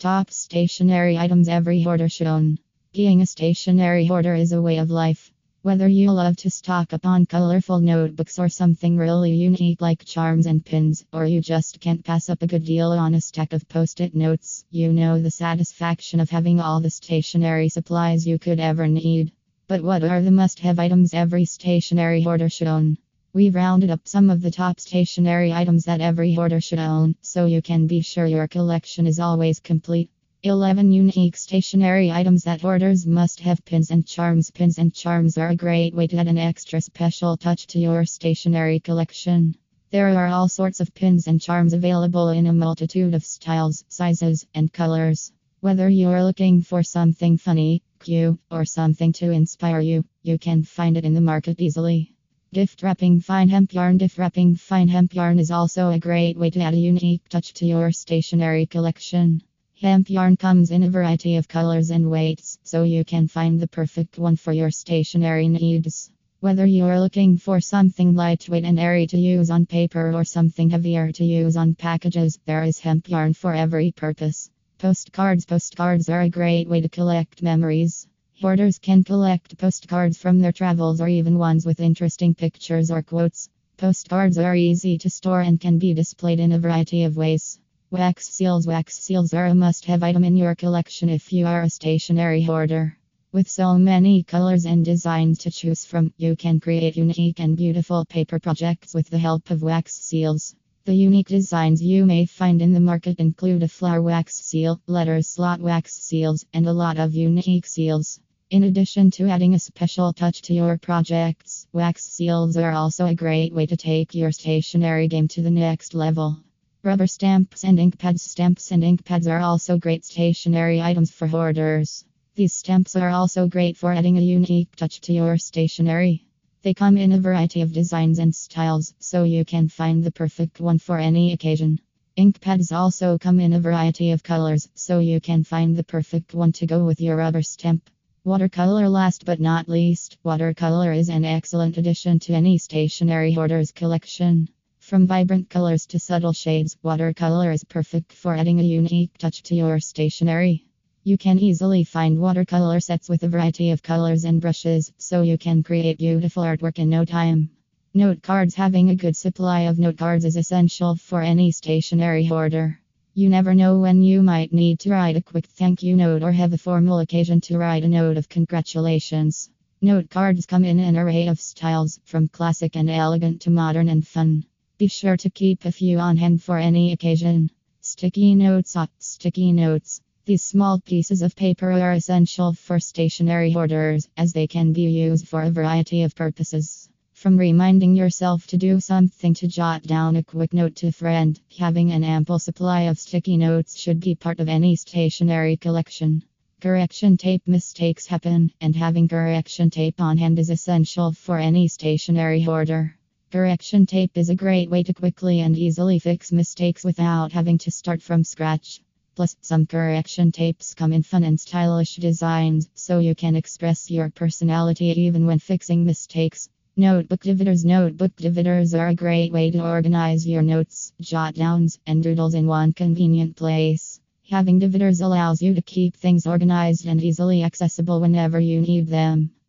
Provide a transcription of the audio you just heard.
Top stationery items every hoarder should own. Being a stationery hoarder is a way of life. Whether you love to stock up on colorful notebooks or something really unique like charms and pins, or you just can't pass up a good deal on a stack of post it notes, you know the satisfaction of having all the stationery supplies you could ever need. But what are the must have items every stationery hoarder should own? We've rounded up some of the top stationery items that every hoarder should own, so you can be sure your collection is always complete. 11 unique stationery items that hoarders must have pins and charms. Pins and charms are a great way to add an extra special touch to your stationery collection. There are all sorts of pins and charms available in a multitude of styles, sizes, and colors. Whether you're looking for something funny, cute, or something to inspire you, you can find it in the market easily. Gift wrapping fine hemp yarn. Gift wrapping fine hemp yarn is also a great way to add a unique touch to your stationery collection. Hemp yarn comes in a variety of colors and weights, so you can find the perfect one for your stationery needs. Whether you're looking for something lightweight and airy to use on paper or something heavier to use on packages, there is hemp yarn for every purpose. Postcards Postcards are a great way to collect memories. Hoarders can collect postcards from their travels or even ones with interesting pictures or quotes. Postcards are easy to store and can be displayed in a variety of ways. Wax seals Wax seals are a must have item in your collection if you are a stationery hoarder. With so many colors and designs to choose from, you can create unique and beautiful paper projects with the help of wax seals. The unique designs you may find in the market include a flower wax seal, letter slot wax seals, and a lot of unique seals. In addition to adding a special touch to your projects, wax seals are also a great way to take your stationery game to the next level. Rubber stamps and ink pads. Stamps and ink pads are also great stationery items for hoarders. These stamps are also great for adding a unique touch to your stationery. They come in a variety of designs and styles, so you can find the perfect one for any occasion. Ink pads also come in a variety of colors, so you can find the perfect one to go with your rubber stamp. Watercolor last but not least, watercolor is an excellent addition to any stationery hoarder's collection. From vibrant colors to subtle shades, watercolor is perfect for adding a unique touch to your stationery. You can easily find watercolor sets with a variety of colors and brushes, so you can create beautiful artwork in no time. Note cards Having a good supply of note cards is essential for any stationery hoarder. You never know when you might need to write a quick thank you note or have a formal occasion to write a note of congratulations. Note cards come in an array of styles, from classic and elegant to modern and fun. Be sure to keep a few on hand for any occasion. Sticky notes. Ah, sticky notes. These small pieces of paper are essential for stationery hoarders, as they can be used for a variety of purposes. From reminding yourself to do something to jot down a quick note to friend, having an ample supply of sticky notes should be part of any stationery collection. Correction tape mistakes happen, and having correction tape on hand is essential for any stationery hoarder. Correction tape is a great way to quickly and easily fix mistakes without having to start from scratch. Plus, some correction tapes come in fun and stylish designs, so you can express your personality even when fixing mistakes. Notebook dividers Notebook dividers are a great way to organize your notes, jot downs, and doodles in one convenient place. Having dividers allows you to keep things organized and easily accessible whenever you need them.